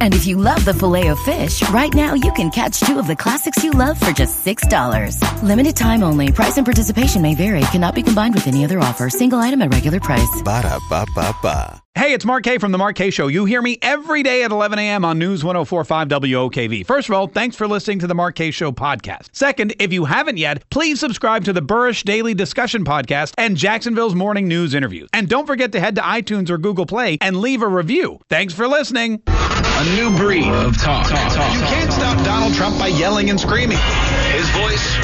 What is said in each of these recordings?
And if you love the filet of fish, right now you can catch two of the classics you love for just $6. Limited time only. Price and participation may vary. Cannot be combined with any other offer. Single item at regular price. Ba da ba ba ba. Hey, it's Mark Kaye from The Mark Kaye Show. You hear me every day at 11 a.m. on News 1045 WOKV. First of all, thanks for listening to The Mark K Show podcast. Second, if you haven't yet, please subscribe to the Burrish Daily Discussion podcast and Jacksonville's Morning News interviews. And don't forget to head to iTunes or Google Play and leave a review. Thanks for listening. A new breed of talk. talk, talk You can't stop Donald Trump by yelling and screaming. His voice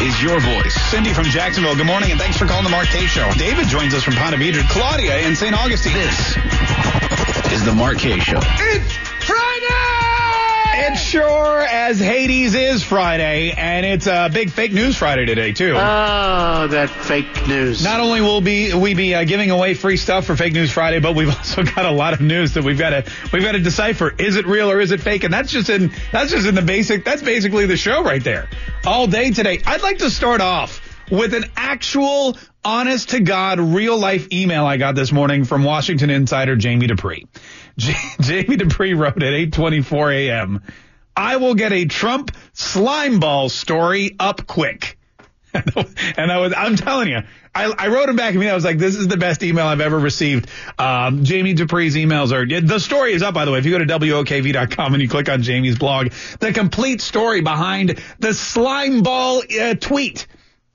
is your voice. Cindy from Jacksonville, good morning, and thanks for calling the Mark Kaye Show. David joins us from Ponte Vedra. Claudia in St. Augustine. This is the Mark Kaye Show. It's! It sure as Hades is Friday, and it's a big fake news Friday today, too. Oh, that fake news. Not only will be we be uh, giving away free stuff for Fake News Friday, but we've also got a lot of news that we've got to we've got to decipher: is it real or is it fake? And that's just in that's just in the basic. That's basically the show right there, all day today. I'd like to start off with an actual, honest to God, real life email I got this morning from Washington insider Jamie Dupree. J- Jamie Dupree wrote at 8:24 a.m. I will get a Trump slime ball story up quick. and I was, I'm telling you, I, I wrote him back and I was like, this is the best email I've ever received. Um, Jamie Dupree's emails are, the story is up, by the way. If you go to WOKV.com and you click on Jamie's blog, the complete story behind the slime ball uh, tweet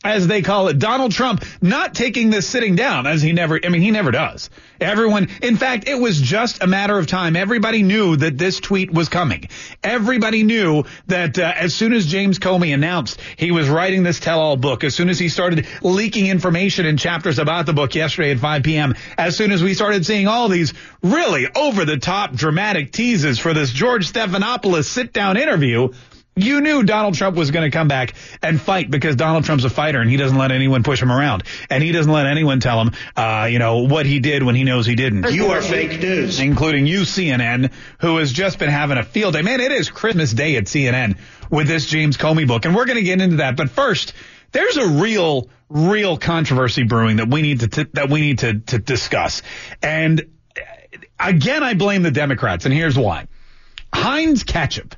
as they call it, Donald Trump not taking this sitting down as he never, I mean, he never does. Everyone, in fact, it was just a matter of time. Everybody knew that this tweet was coming. Everybody knew that uh, as soon as James Comey announced he was writing this tell-all book, as soon as he started leaking information in chapters about the book yesterday at 5 p.m., as soon as we started seeing all these really over-the-top dramatic teases for this George Stephanopoulos sit-down interview, you knew Donald Trump was going to come back and fight because Donald Trump's a fighter and he doesn't let anyone push him around. And he doesn't let anyone tell him, uh, you know, what he did when he knows he didn't. You are fake news. Including you, CNN, who has just been having a field day. Man, it is Christmas Day at CNN with this James Comey book. And we're going to get into that. But first, there's a real, real controversy brewing that we need to, t- that we need to, to discuss. And again, I blame the Democrats. And here's why. Heinz ketchup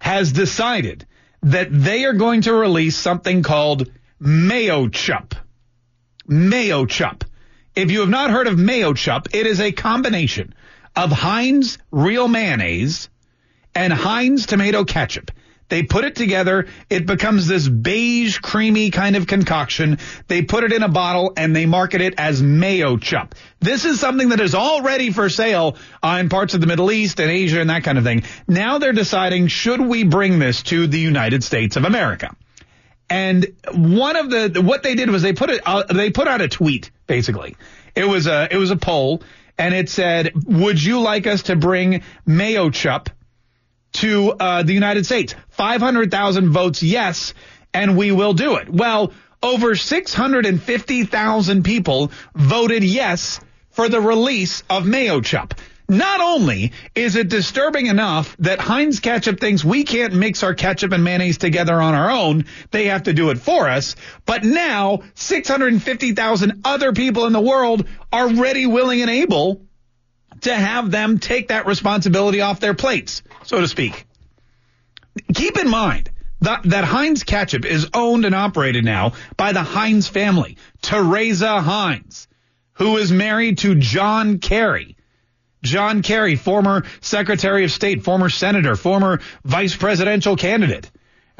has decided that they are going to release something called Mayo Chup. Mayo Chup. If you have not heard of Mayo Chup, it is a combination of Heinz real mayonnaise and Heinz tomato ketchup. They put it together. It becomes this beige, creamy kind of concoction. They put it in a bottle and they market it as Mayo Chup. This is something that is already for sale uh, in parts of the Middle East and Asia and that kind of thing. Now they're deciding, should we bring this to the United States of America? And one of the, what they did was they put it, uh, they put out a tweet, basically. It was a, it was a poll and it said, would you like us to bring Mayo Chup to uh, the United States. 500,000 votes yes, and we will do it. Well, over 650,000 people voted yes for the release of Mayo Chup. Not only is it disturbing enough that Heinz ketchup thinks we can't mix our ketchup and mayonnaise together on our own, they have to do it for us, but now 650,000 other people in the world are ready, willing, and able to have them take that responsibility off their plates, so to speak. Keep in mind that, that Heinz ketchup is owned and operated now by the Heinz family. Teresa Heinz, who is married to John Kerry. John Kerry, former Secretary of State, former Senator, former Vice Presidential candidate.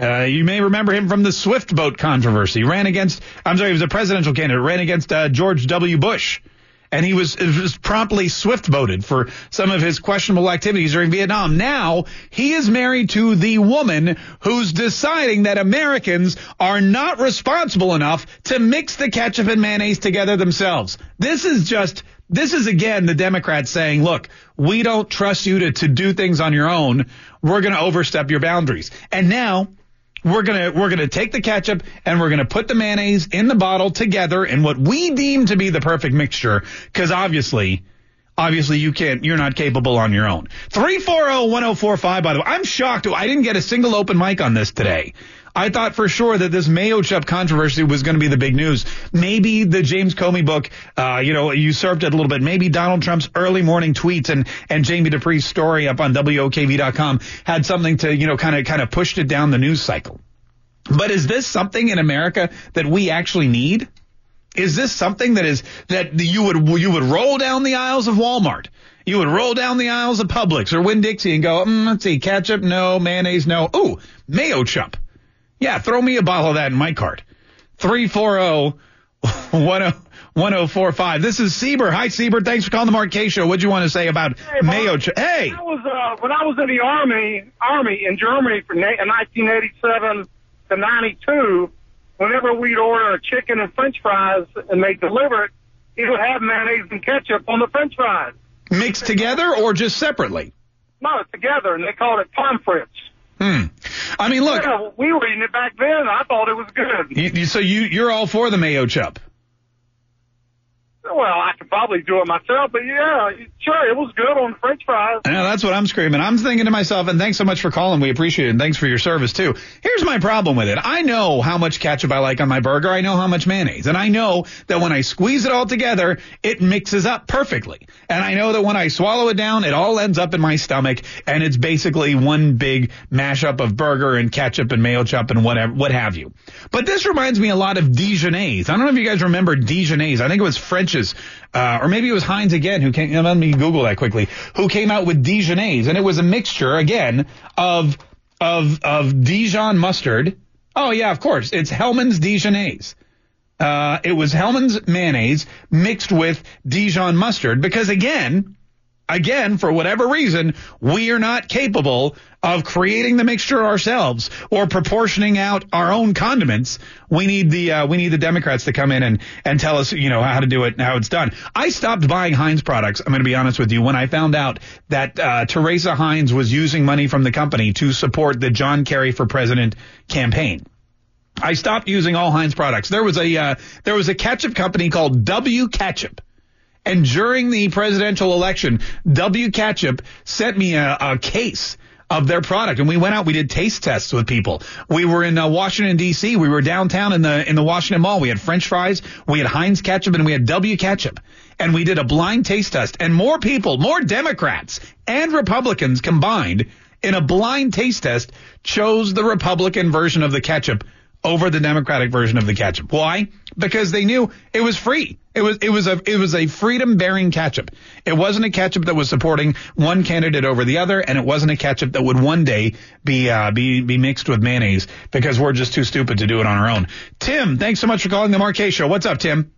Uh, you may remember him from the Swift boat controversy. Ran against, I'm sorry, he was a presidential candidate, ran against uh, George W. Bush and he was, was promptly swift boated for some of his questionable activities during Vietnam. Now he is married to the woman who's deciding that Americans are not responsible enough to mix the ketchup and mayonnaise together themselves. This is just this is again the Democrats saying, look, we don't trust you to, to do things on your own. We're going to overstep your boundaries. And now we're gonna we're gonna take the ketchup and we're gonna put the mayonnaise in the bottle together in what we deem to be the perfect mixture. Because obviously, obviously you can't, you're not capable on your own. 340-1045, by the way. I'm shocked. I didn't get a single open mic on this today. I thought for sure that this Mayochup controversy was going to be the big news. Maybe the James Comey book, uh, you know, usurped it a little bit. Maybe Donald Trump's early morning tweets and, and Jamie Dupree's story up on WOKV.com had something to, you know, kind of, kind of pushed it down the news cycle. But is this something in America that we actually need? Is this something that is that you would you would roll down the aisles of Walmart? You would roll down the aisles of Publix or Winn Dixie and go, mm, let's see, ketchup, no, mayonnaise, no. Ooh, Mayochup. Yeah, throw me a bottle of that in my cart. 340 1045. This is Sieber. Hi, Sieber. Thanks for calling the Mark Kaye Show. What'd you want to say about hey, Mayo? hey! I was, uh, when I was in the Army, Army in Germany from 1987 to 92, whenever we'd order a chicken and french fries and they deliver it, he would have mayonnaise and ketchup on the french fries. Mixed together or just separately? No, together, and they called it pommes Hmm. I mean, look. Yeah, we were eating it back then. I thought it was good. You, so you you're all for the Mayochup? Well, I could probably do it myself, but yeah, sure, it was good on French fries. Yeah, that's what I'm screaming. I'm thinking to myself, and thanks so much for calling. We appreciate it, and thanks for your service too. Here's my problem with it. I know how much ketchup I like on my burger. I know how much mayonnaise, and I know that when I squeeze it all together, it mixes up perfectly. And I know that when I swallow it down, it all ends up in my stomach, and it's basically one big mashup of burger and ketchup and Mayochup and whatever, what have you. But this reminds me a lot of Dijonnaise. I don't know if you guys remember Dijonnaise. I think it was French's uh, or maybe it was Heinz again who came, let me Google that quickly, who came out with Dijonnaise. And it was a mixture, again, of, of, of Dijon mustard. Oh, yeah, of course. It's Hellmann's Dijonnaise. Uh, it was Hellmann's mayonnaise mixed with Dijon mustard because again, again, for whatever reason, we are not capable of creating the mixture ourselves or proportioning out our own condiments. We need the uh, we need the Democrats to come in and and tell us you know how to do it and how it's done. I stopped buying Heinz products. I'm going to be honest with you when I found out that uh, Teresa Heinz was using money from the company to support the John Kerry for President campaign. I stopped using all Heinz products. There was a uh, there was a ketchup company called W Ketchup and during the presidential election, W Ketchup sent me a, a case of their product. And we went out, we did taste tests with people. We were in uh, Washington D.C. We were downtown in the in the Washington Mall. We had French fries, we had Heinz ketchup, and we had W ketchup. And we did a blind taste test. And more people, more Democrats and Republicans combined in a blind taste test chose the Republican version of the ketchup over the Democratic version of the ketchup. Why? Because they knew it was free. It was it was a it was a freedom bearing ketchup. It wasn't a ketchup that was supporting one candidate over the other, and it wasn't a ketchup that would one day be uh, be be mixed with mayonnaise because we're just too stupid to do it on our own. Tim, thanks so much for calling the Mark Kaye Show. What's up, Tim?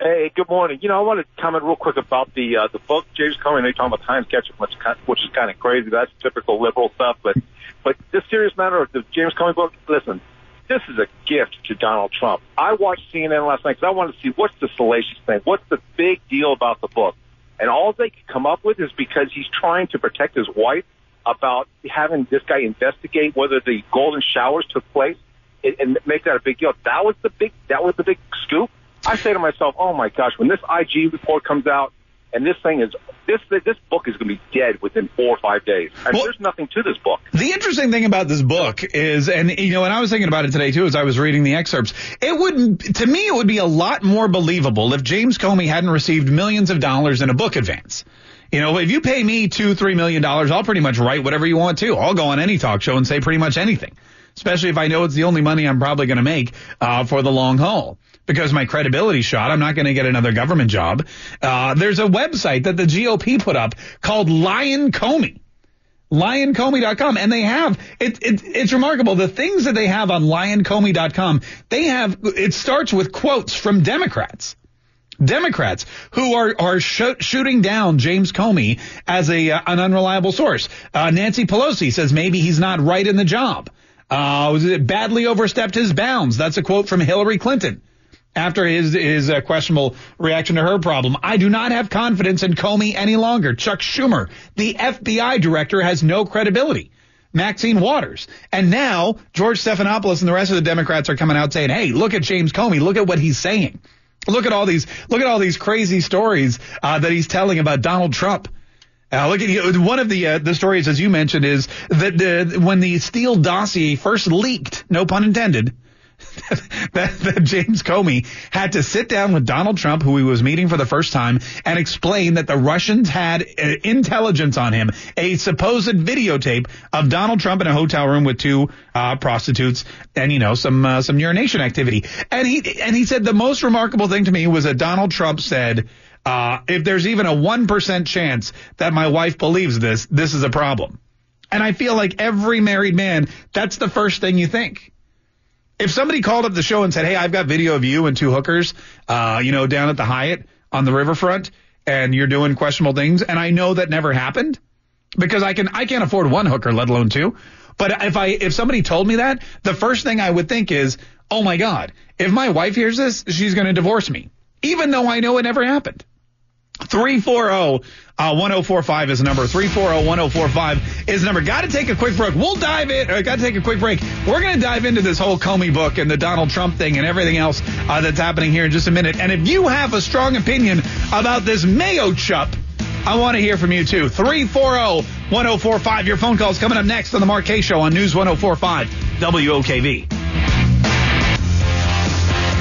Hey, good morning. You know, I want to comment real quick about the uh, the book James Comey. They talking about Heinz ketchup, which, which is kind of crazy. That's typical liberal stuff. But but this serious matter of the James Comey book. Listen, this is a gift to Donald Trump. I watched CNN last night because I wanted to see what's the salacious thing, what's the big deal about the book, and all they could come up with is because he's trying to protect his wife about having this guy investigate whether the golden showers took place and, and make that a big deal. That was the big that was the big scoop. I say to myself, oh my gosh, when this IG report comes out and this thing is this this book is going to be dead within four or five days. I mean, well, there's nothing to this book. The interesting thing about this book is, and you know, and I was thinking about it today too, as I was reading the excerpts. It would, to me, it would be a lot more believable if James Comey hadn't received millions of dollars in a book advance. You know, if you pay me two, three million dollars, I'll pretty much write whatever you want to. I'll go on any talk show and say pretty much anything, especially if I know it's the only money I'm probably going to make uh, for the long haul because my credibility shot. I'm not going to get another government job. Uh, there's a website that the GOP put up called Lion Comey. LyingComey.com, and they have it, it, It's remarkable the things that they have on LyingComey.com. They have it starts with quotes from Democrats. Democrats who are are sh- shooting down James Comey as a uh, an unreliable source. Uh, Nancy Pelosi says maybe he's not right in the job. Uh, badly overstepped his bounds. That's a quote from Hillary Clinton after his his uh, questionable reaction to her problem. I do not have confidence in Comey any longer. Chuck Schumer, the FBI director, has no credibility. Maxine Waters. And now George Stephanopoulos and the rest of the Democrats are coming out saying, hey, look at James Comey. Look at what he's saying. Look at all these look at all these crazy stories uh, that he's telling about Donald Trump. Uh, look at one of the uh, the stories, as you mentioned, is that the, when the Steele dossier first leaked, no pun intended, that, that, James Comey had to sit down with Donald Trump, who he was meeting for the first time, and explain that the Russians had uh, intelligence on him, a supposed videotape of Donald Trump in a hotel room with two uh, prostitutes, and you know some uh, some urination activity. And he and he said the most remarkable thing to me was that Donald Trump said. Uh, if there's even a 1% chance that my wife believes this, this is a problem. And I feel like every married man, that's the first thing you think if somebody called up the show and said, "Hey, I've got video of you and two hookers, uh, you know, down at the Hyatt on the riverfront, and you're doing questionable things," and I know that never happened because I can I can't afford one hooker, let alone two. But if I if somebody told me that, the first thing I would think is, "Oh my God, if my wife hears this, she's going to divorce me," even though I know it never happened. 340 uh, 1045 is the number. 340 1045 is the number. Got to take a quick break. We'll dive in. Uh, Got to take a quick break. We're going to dive into this whole Comey book and the Donald Trump thing and everything else uh, that's happening here in just a minute. And if you have a strong opinion about this Mayo Chup, I want to hear from you too. 340 1045. Your phone calls coming up next on the Mark Show on News 1045 WOKV.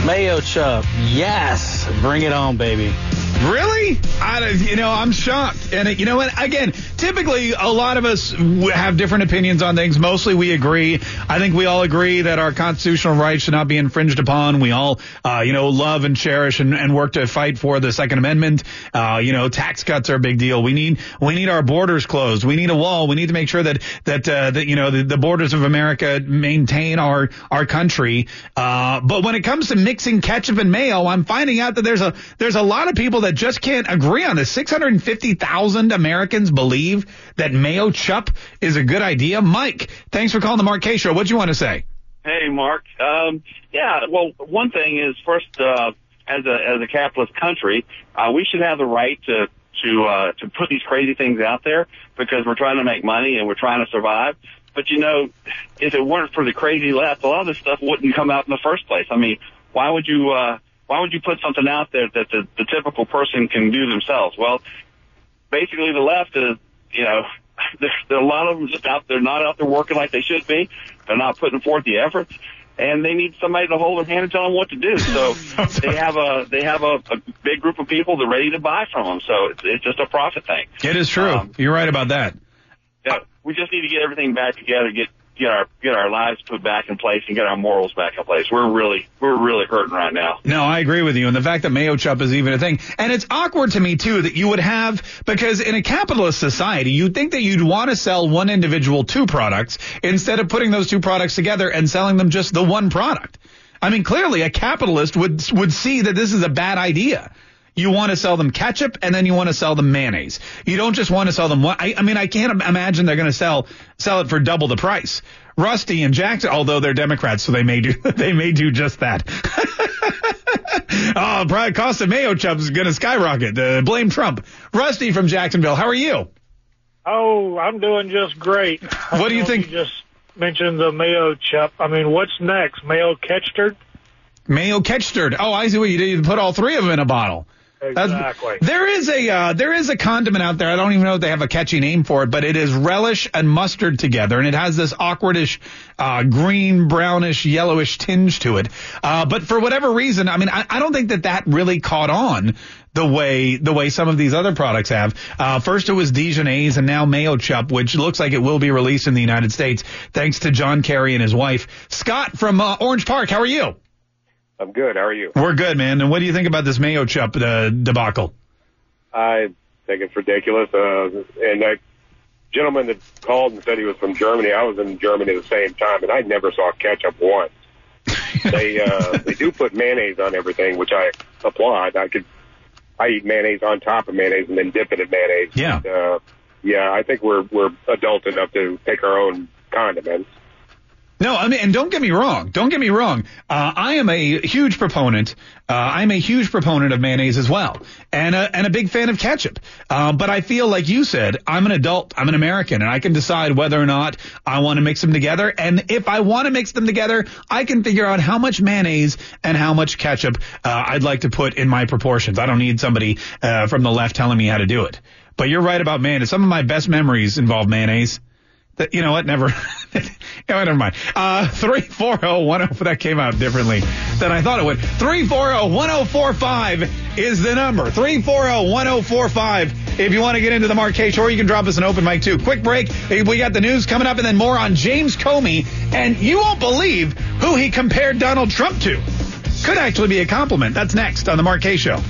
Mayo Chup. Yes. Bring it on, baby. Really? I, you know, I'm shocked. And uh, you know what? Again, typically a lot of us have different opinions on things. Mostly we agree. I think we all agree that our constitutional rights should not be infringed upon. We all, uh, you know, love and cherish and, and, work to fight for the Second Amendment. Uh, you know, tax cuts are a big deal. We need we need our borders closed. We need a wall. We need to make sure that that uh, that you know the, the, borders of America maintain our our country. Uh, but when it comes to mixing ketchup and mayo, I'm finding out that there's a there's a lot of people that just can't agree on this. 650,000 Americans believe that Mayo Chup is a good idea. Mike, thanks for calling the Mark Kaye Show. What do you want to say? Hey, Mark. Um, yeah, well, one thing is first, uh, as a as a capitalist country, uh, we should have the right to to uh, to put these crazy things out there because we're trying to make money and we're trying to survive. But you know, if it weren't for the crazy left, a lot of this stuff wouldn't come out in the first place. I mean, why would you? Uh, why would you put something out there that the, the typical person can do themselves? Well, basically the left is, you know, there's, there a lot of them just out there, not out there working like they should be. They're not putting forth the efforts and they need somebody to hold their hand and tell them what to do. So they have a they have a, a big group of people that are ready to buy from them. So it's, it's just a profit thing. It is true. Um, You're right about that. Yeah, we just need to get everything back together, get get our get our lives put back in place and get our morals back in place. We're really we're really hurting right now. No, I agree with you. And the fact that Mayo Chup is even a thing, and it's awkward to me too that you would have because in a capitalist society, you'd think that you'd want to sell one individual two products instead of putting those two products together and selling them just the one product. I mean, clearly a capitalist would would see that this is a bad idea. You want to sell them ketchup and then you want to sell them mayonnaise. You don't just want to sell them one. I, I mean, I can't imagine they're going to sell sell it for double the price. Rusty and Jackson, although they're Democrats, so they may do they may do just that. oh, probably cost of mayo chup is going to skyrocket. Uh, blame Trump. Rusty from Jacksonville, how are you? Oh, I'm doing just great. What do you think? You just mentioned the mayo chup. I mean, what's next? Mayo ketchup? Mayo ketchup. Oh, I see what you did. You put all three of them in a bottle. Exactly. there is a uh, there is a condiment out there. I don't even know if they have a catchy name for it, but it is relish and mustard together, and it has this awkwardish uh, green, brownish, yellowish tinge to it. Uh, but for whatever reason, I mean, I, I, don't think that that really caught on the way the way some of these other products have. Uh, first it was Dijonnaise, and now Mayo Chup, which looks like it will be released in the United States, thanks to John Kerry and his wife Scott from uh, Orange Park. How are you? I'm good. How are you? We're good, man. And what do you think about this Mayo Chup uh, debacle? I think it's ridiculous. Uh, and that gentleman that called and said he was from Germany, I was in Germany at the same time, and I never saw ketchup once. they uh, they do put mayonnaise on everything, which I applaud. I could I eat mayonnaise on top of mayonnaise and then dip it in mayonnaise. Yeah. And, uh, yeah, I think we're we're adult enough to pick our own condiments. No, I mean, and don't get me wrong. Don't get me wrong. Uh, I am a huge proponent. Uh, I'm a huge proponent of mayonnaise as well, and a, and a big fan of ketchup. Uh, but I feel like you said, I'm an adult. I'm an American, and I can decide whether or not I want to mix them together. And if I want to mix them together, I can figure out how much mayonnaise and how much ketchup uh, I'd like to put in my proportions. I don't need somebody uh, from the left telling me how to do it. But you're right about mayonnaise. Some of my best memories involve mayonnaise. You know what? Never. yeah, never mind. Uh, 340 that came out differently than I thought it would. 340-1045 is the number. 340-1045 if you want to get into the Show, or you can drop us an open mic too. Quick break. We got the news coming up and then more on James Comey. And you won't believe who he compared Donald Trump to. Could actually be a compliment. That's next on the Mark Show.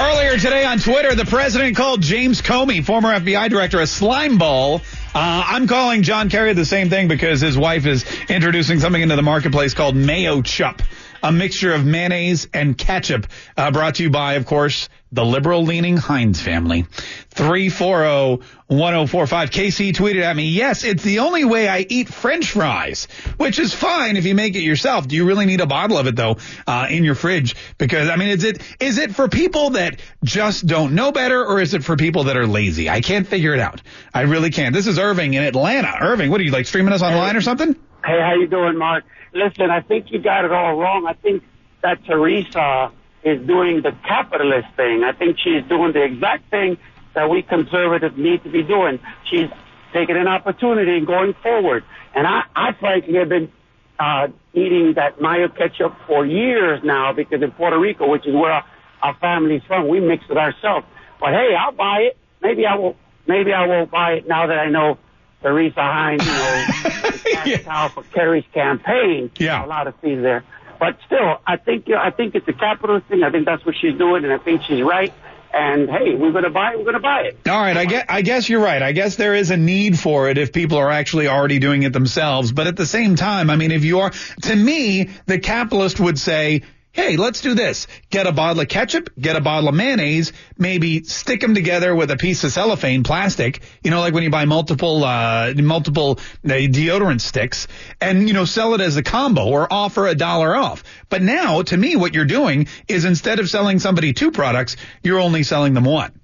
Earlier today on Twitter, the president called James Comey, former FBI director, a slime ball. Uh, I'm calling John Kerry the same thing because his wife is introducing something into the marketplace called Mayo Chup, a mixture of mayonnaise and ketchup, uh, brought to you by, of course, the liberal leaning Heinz family. 340 1045. KC tweeted at me, yes, it's the only way I eat french fries, which is fine if you make it yourself. Do you really need a bottle of it though, uh, in your fridge? Because, I mean, is it, is it for people that just don't know better or is it for people that are lazy? I can't figure it out. I really can't. This is Irving in Atlanta. Irving, what are you like streaming us online or something? Hey, how you doing, Mark? Listen, I think you got it all wrong. I think that Teresa is doing the capitalist thing. I think she's doing the exact thing that we conservatives need to be doing. She's taking an opportunity and going forward. And I, I frankly have been uh, eating that mayo ketchup for years now because in Puerto Rico, which is where our, our family's from, we mix it ourselves. But hey, I'll buy it. Maybe I will. Maybe I won't buy it now that I know Teresa Heinz, you know, yeah. for Kerry's campaign. Yeah, a lot of fees there. But still, I think you know, I think it's a capitalist thing. I think that's what she's doing, and I think she's right. And hey, we're going to buy it. We're going to buy it. All right, I guess, I guess you're right. I guess there is a need for it if people are actually already doing it themselves. But at the same time, I mean, if you are, to me, the capitalist would say, hey, let's do this. Get a bottle of ketchup, get a bottle of mayonnaise, maybe stick them together with a piece of cellophane plastic, you know, like when you buy multiple, uh, multiple uh, deodorant sticks and, you know, sell it as a combo or offer a dollar off. But now, to me, what you're doing is instead of selling somebody two products, you're only selling them one.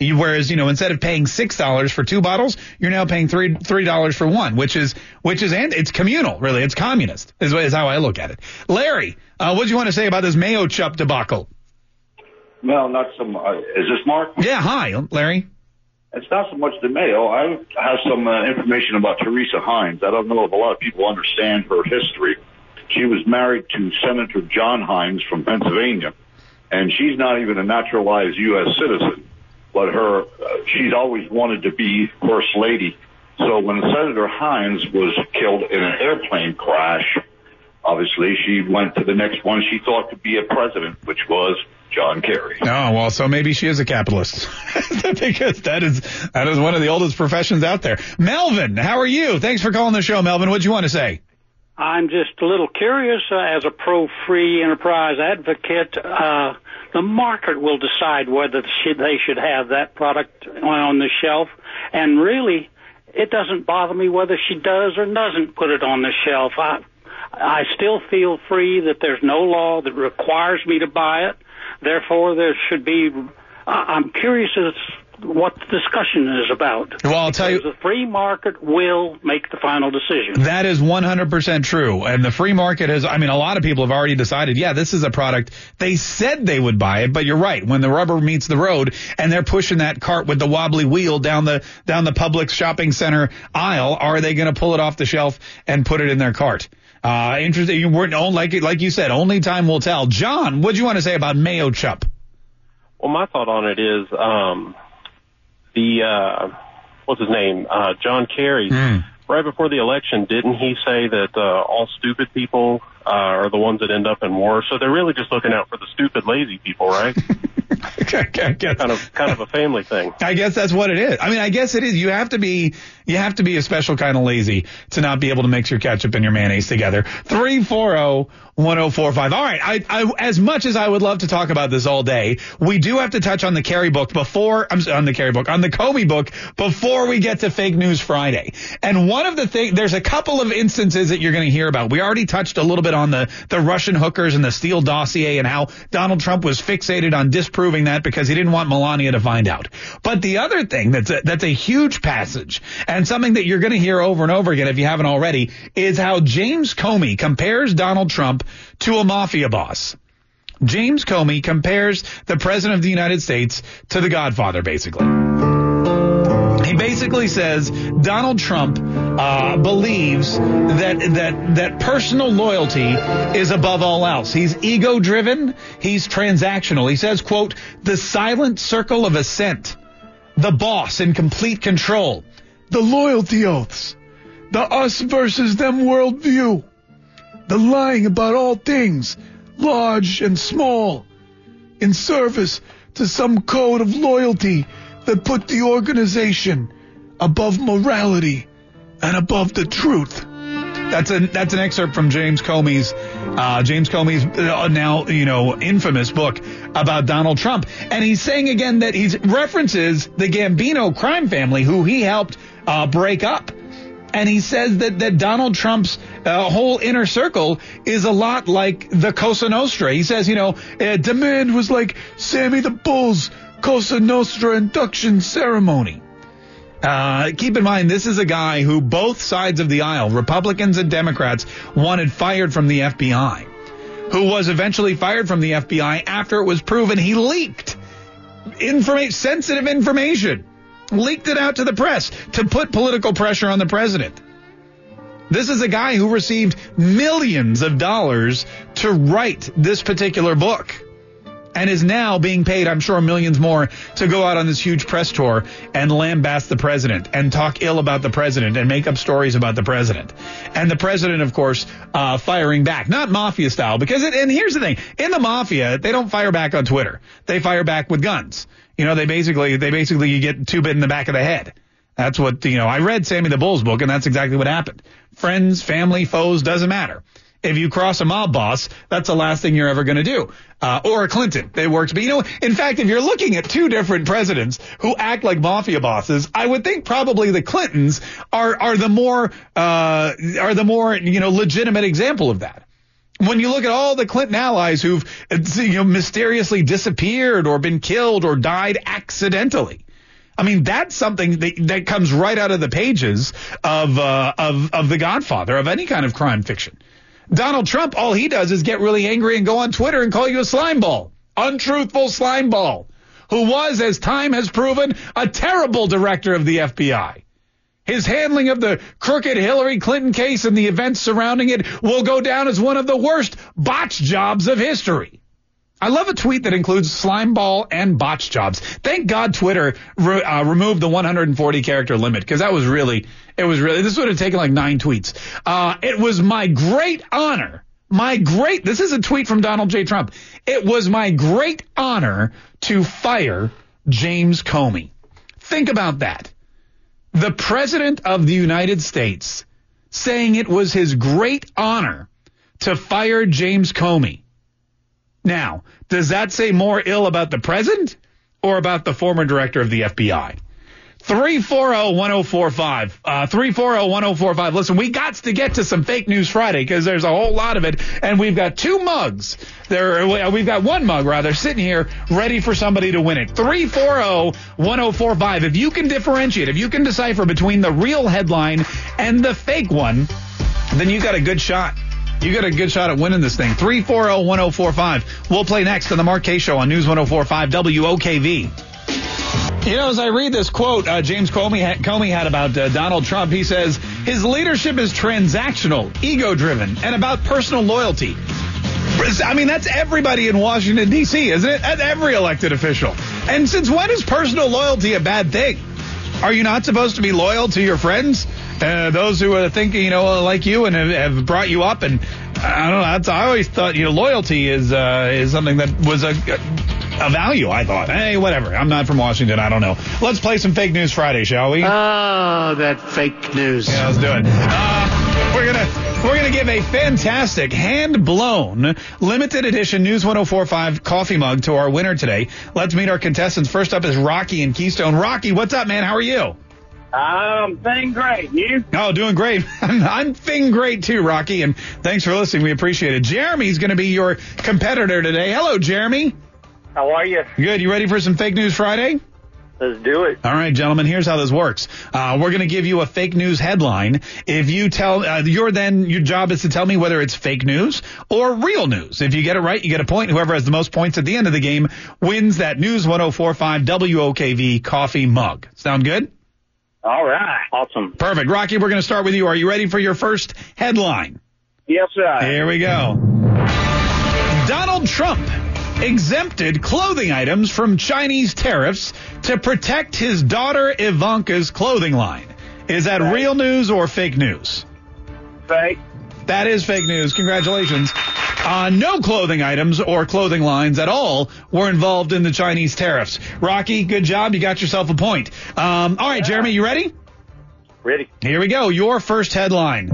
Whereas, you know, instead of paying six dollars for two bottles, you're now paying three three dollars for one, which is which is and it's communal, really. It's communist, is, is how I look at it. Larry, uh, what do you want to say about this Mayo Chup debacle? Well, not some. Uh, is this Mark? Yeah. Hi, Larry. It's not so much the Mayo. I have some uh, information about Teresa Heinz. I don't know if a lot of people understand her history. She was married to Senator John Heinz from Pennsylvania, and she's not even a naturalized U.S. citizen but her, uh, she's always wanted to be first lady. So when Senator Heinz was killed in an airplane crash, obviously she went to the next one she thought could be a president, which was John Kerry. Oh well, so maybe she is a capitalist because that is that is one of the oldest professions out there. Melvin, how are you? Thanks for calling the show, Melvin. What do you want to say? I'm just a little curious uh, as a pro-free enterprise advocate. Uh, the market will decide whether they should have that product on the shelf. And really, it doesn't bother me whether she does or doesn't put it on the shelf. I, I still feel free that there's no law that requires me to buy it. Therefore, there should be. I'm curious as what the discussion is about. Well, I'll tell you, the free market will make the final decision. That is 100% true. And the free market has, I mean, a lot of people have already decided, yeah, this is a product. They said they would buy it, but you're right. When the rubber meets the road and they're pushing that cart with the wobbly wheel down the, down the Publix shopping center aisle, are they going to pull it off the shelf and put it in their cart? Uh, interesting. You weren't, like, like you said, only time will tell. John, what do you want to say about Mayo Chup? Well, my thought on it is, um, the uh, what's his name, uh, John Kerry, mm. right before the election, didn't he say that uh, all stupid people uh, are the ones that end up in war? So they're really just looking out for the stupid, lazy people, right? kind of kind of a family thing. I guess that's what it is. I mean, I guess it is. You have to be you have to be a special kind of lazy to not be able to mix your ketchup and your mayonnaise together. Three four zero 1045. All right. I, I, as much as I would love to talk about this all day, we do have to touch on the Kerry book before, I'm on the Kerry book, on the Comey book before we get to Fake News Friday. And one of the things, there's a couple of instances that you're going to hear about. We already touched a little bit on the, the Russian hookers and the Steele dossier and how Donald Trump was fixated on disproving that because he didn't want Melania to find out. But the other thing that's a, that's a huge passage and something that you're going to hear over and over again if you haven't already is how James Comey compares Donald Trump to a mafia boss. James Comey compares the president of the United States to the Godfather, basically. He basically says Donald Trump uh, believes that that that personal loyalty is above all else. He's ego driven. He's transactional. He says, "quote the silent circle of assent, the boss in complete control, the loyalty oaths, the us versus them worldview." the lying about all things, large and small, in service to some code of loyalty that put the organization above morality and above the truth. That's a that's an excerpt from James Comey's uh, James Comey's uh, now you know infamous book about Donald Trump, and he's saying again that he references the Gambino crime family who he helped uh, break up and he says that, that Donald Trump's uh, whole inner circle is a lot like the Cosa Nostra. He says, you know, uh, demand was like Sammy the Bull's Cosa Nostra induction ceremony. Uh, keep in mind, this is a guy who both sides of the aisle, Republicans and Democrats, wanted fired from the FBI, who was eventually fired from the FBI after it was proven he leaked information, sensitive information leaked it out to the press to put political pressure on the president. This is a guy who received millions of dollars to write this particular book and is now being paid, I'm sure, millions more to go out on this huge press tour and lambast the president and talk ill about the president and make up stories about the president. And the president, of course, uh, firing back, not mafia style, because it, and here's the thing, in the mafia, they don't fire back on Twitter. They fire back with guns. You know, they basically, they basically, you get two bit in the back of the head. That's what, you know, I read Sammy the Bull's book and that's exactly what happened. Friends, family, foes, doesn't matter. If you cross a mob boss, that's the last thing you're ever going to do. Uh, or a Clinton. They worked. But you know, in fact, if you're looking at two different presidents who act like mafia bosses, I would think probably the Clintons are, are the more, uh, are the more, you know, legitimate example of that when you look at all the Clinton allies who've you know, mysteriously disappeared or been killed or died accidentally. I mean, that's something that, that comes right out of the pages of, uh, of, of The Godfather, of any kind of crime fiction. Donald Trump, all he does is get really angry and go on Twitter and call you a slime ball. Untruthful slime ball. Who was, as time has proven, a terrible director of the FBI. His handling of the crooked Hillary Clinton case and the events surrounding it will go down as one of the worst botch jobs of history. I love a tweet that includes slime ball and botch jobs. Thank God Twitter re- uh, removed the 140 character limit because that was really, it was really, this would have taken like nine tweets. Uh, it was my great honor, my great, this is a tweet from Donald J. Trump. It was my great honor to fire James Comey. Think about that the President of the United States saying it was his great honor to fire James Comey. Now, does that say more ill about the President or about the former director of the FBI? 340-1045. Uh, 340-1045. Listen, we got to get to some fake news Friday because there's a whole lot of it. And we've got two mugs. There, we've got one mug rather sitting here ready for somebody to win it. 340-1045. If you can differentiate, if you can decipher between the real headline and the fake one, then you got a good shot. You got a good shot at winning this thing. 340-1045. We'll play next on the Mark Kaye Show on News 1045 WOKV. You know, as I read this quote uh, James Comey had, Comey had about uh, Donald Trump, he says his leadership is transactional, ego driven, and about personal loyalty. I mean, that's everybody in Washington, D.C., isn't it? That's every elected official. And since when is personal loyalty a bad thing? Are you not supposed to be loyal to your friends? Uh, those who are thinking, you know, like you and have, have brought you up. And I don't know. I always thought, you know, loyalty is, uh, is something that was a, a value, I thought. Hey, whatever. I'm not from Washington. I don't know. Let's play some fake news Friday, shall we? Oh, that fake news. Yeah, let's do it. Uh, we're gonna we're gonna give a fantastic hand blown limited edition News 1045 coffee mug to our winner today. Let's meet our contestants. First up is Rocky in Keystone. Rocky, what's up, man? How are you? I'm um, thing great. You? Oh, doing great. I'm, I'm thing great too, Rocky. And thanks for listening. We appreciate it. Jeremy's going to be your competitor today. Hello, Jeremy. How are you? Good. You ready for some fake news Friday? Let's do it. All right, gentlemen. Here's how this works. Uh, we're going to give you a fake news headline. If you tell, uh, your then your job is to tell me whether it's fake news or real news. If you get it right, you get a point. Whoever has the most points at the end of the game wins that News 1045 WOKV coffee mug. Sound good? All right. Awesome. Perfect. Rocky, we're going to start with you. Are you ready for your first headline? Yes, sir. Here we go. Donald Trump exempted clothing items from Chinese tariffs to protect his daughter Ivanka's clothing line. Is that real news or fake news? Fake. That is fake news. Congratulations. Uh, no clothing items or clothing lines at all were involved in the Chinese tariffs. Rocky, good job. You got yourself a point. Um, all right, Jeremy, you ready? Ready. Here we go. Your first headline.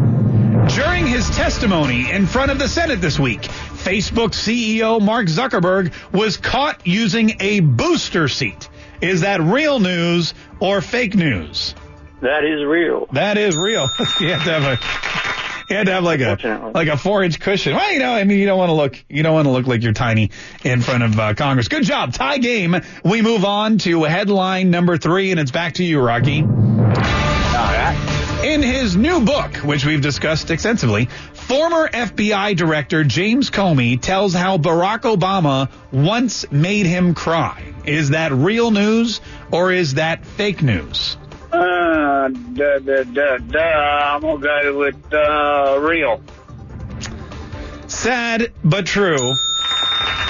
During his testimony in front of the Senate this week, Facebook CEO Mark Zuckerberg was caught using a booster seat. Is that real news or fake news? That is real. That is real. you have to have a you had to have like a like a four inch cushion. Well, you know, I mean, you don't want to look you don't want to look like you're tiny in front of uh, Congress. Good job, tie game. We move on to headline number three, and it's back to you, Rocky. In his new book, which we've discussed extensively, former FBI Director James Comey tells how Barack Obama once made him cry. Is that real news or is that fake news? Uh, duh, duh, duh, duh. I'm gonna go with uh, real. Sad but true.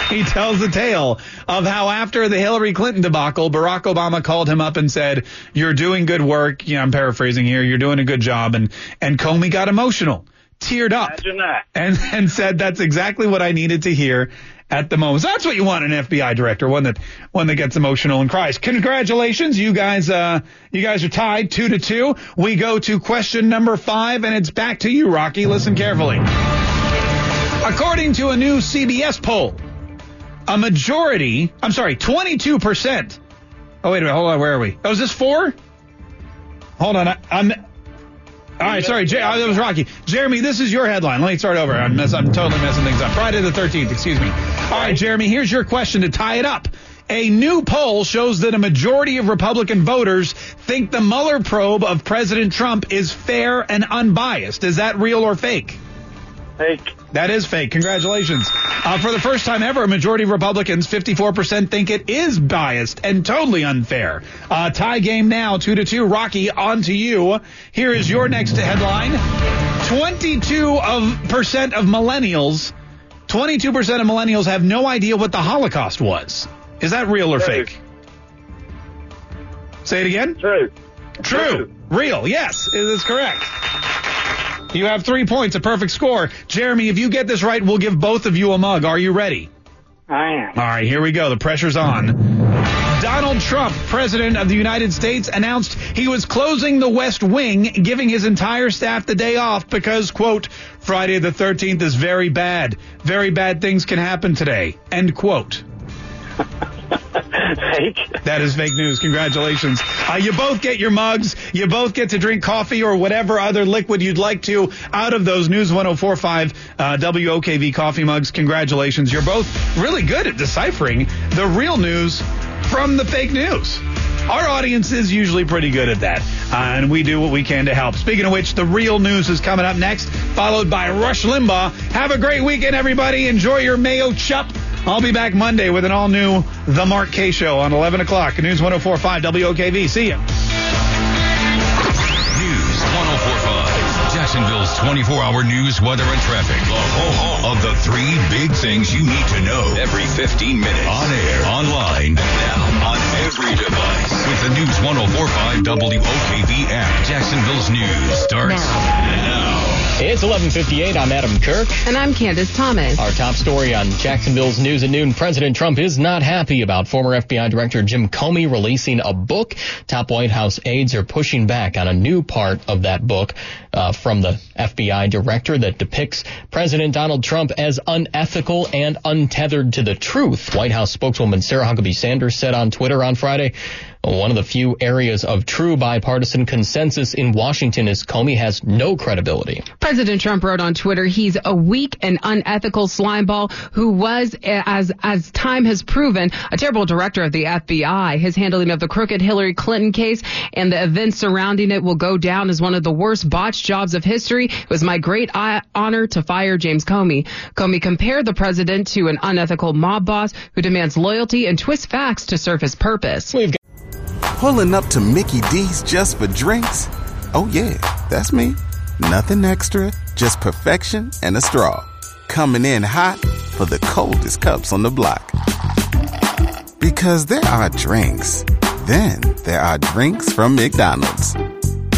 He tells the tale of how after the Hillary Clinton debacle, Barack Obama called him up and said, "You're doing good work." Yeah, I'm paraphrasing here. You're doing a good job, and and Comey got emotional, teared up, and and said, "That's exactly what I needed to hear." At the moment, so that's what you want an FBI director, one that one that gets emotional and cries. Congratulations, you guys! Uh, you guys are tied two to two. We go to question number five, and it's back to you, Rocky. Listen carefully. According to a new CBS poll, a majority, I'm sorry, 22%. Oh, wait a minute. Hold on. Where are we? Oh, is this four? Hold on. I, I'm. All right, sorry, oh, that was Rocky. Jeremy, this is your headline. Let me start over. I'm, mess, I'm totally messing things up. Friday the 13th, excuse me. All right, Jeremy, here's your question to tie it up. A new poll shows that a majority of Republican voters think the Mueller probe of President Trump is fair and unbiased. Is that real or fake? Fake. That is fake. Congratulations. Uh, for the first time ever, a majority of Republicans, 54%, think it is biased and totally unfair. Uh, tie game now, 2 to 2. Rocky, on to you. Here is your next headline 22 of, percent of millennials, 22% of millennials have no idea what the Holocaust was. Is that real or True. fake? Say it again. True. True. Real. Yes, it is correct. You have three points, a perfect score. Jeremy, if you get this right, we'll give both of you a mug. Are you ready? I am. All right, here we go. The pressure's on. Donald Trump, President of the United States, announced he was closing the West Wing, giving his entire staff the day off because, quote, Friday the 13th is very bad. Very bad things can happen today. End quote. Fake. That is fake news. Congratulations. Uh, you both get your mugs. You both get to drink coffee or whatever other liquid you'd like to out of those News 1045 uh, WOKV coffee mugs. Congratulations. You're both really good at deciphering the real news from the fake news. Our audience is usually pretty good at that, uh, and we do what we can to help. Speaking of which, the real news is coming up next, followed by Rush Limbaugh. Have a great weekend, everybody. Enjoy your Mayo Chup. I'll be back Monday with an all new The Mark Kaye Show on 11 o'clock. News 1045 WOKV. See ya. News 1045. Jacksonville's 24 hour news, weather, and traffic. The home of the three big things you need to know every 15 minutes. On air, online, and now on every device. With the News 1045 WOKV app, Jacksonville's news starts now. It's 11:58. I'm Adam Kirk. And I'm Candace Thomas. Our top story on Jacksonville's News at Noon. President Trump is not happy about former FBI Director Jim Comey releasing a book. Top White House aides are pushing back on a new part of that book uh, from the FBI director that depicts President Donald Trump as unethical and untethered to the truth. White House spokeswoman Sarah Huckabee Sanders said on Twitter on Friday, one of the few areas of true bipartisan consensus in Washington is Comey has no credibility. President Trump wrote on Twitter, he's a weak and unethical slimeball who was, as, as time has proven, a terrible director of the FBI. His handling of the crooked Hillary Clinton case and the events surrounding it will go down as one of the worst botched jobs of history. It was my great honor to fire James Comey. Comey compared the president to an unethical mob boss who demands loyalty and twists facts to serve his purpose. We've got Pulling up to Mickey D's just for drinks? Oh, yeah, that's me. Nothing extra, just perfection and a straw. Coming in hot for the coldest cups on the block. Because there are drinks, then there are drinks from McDonald's.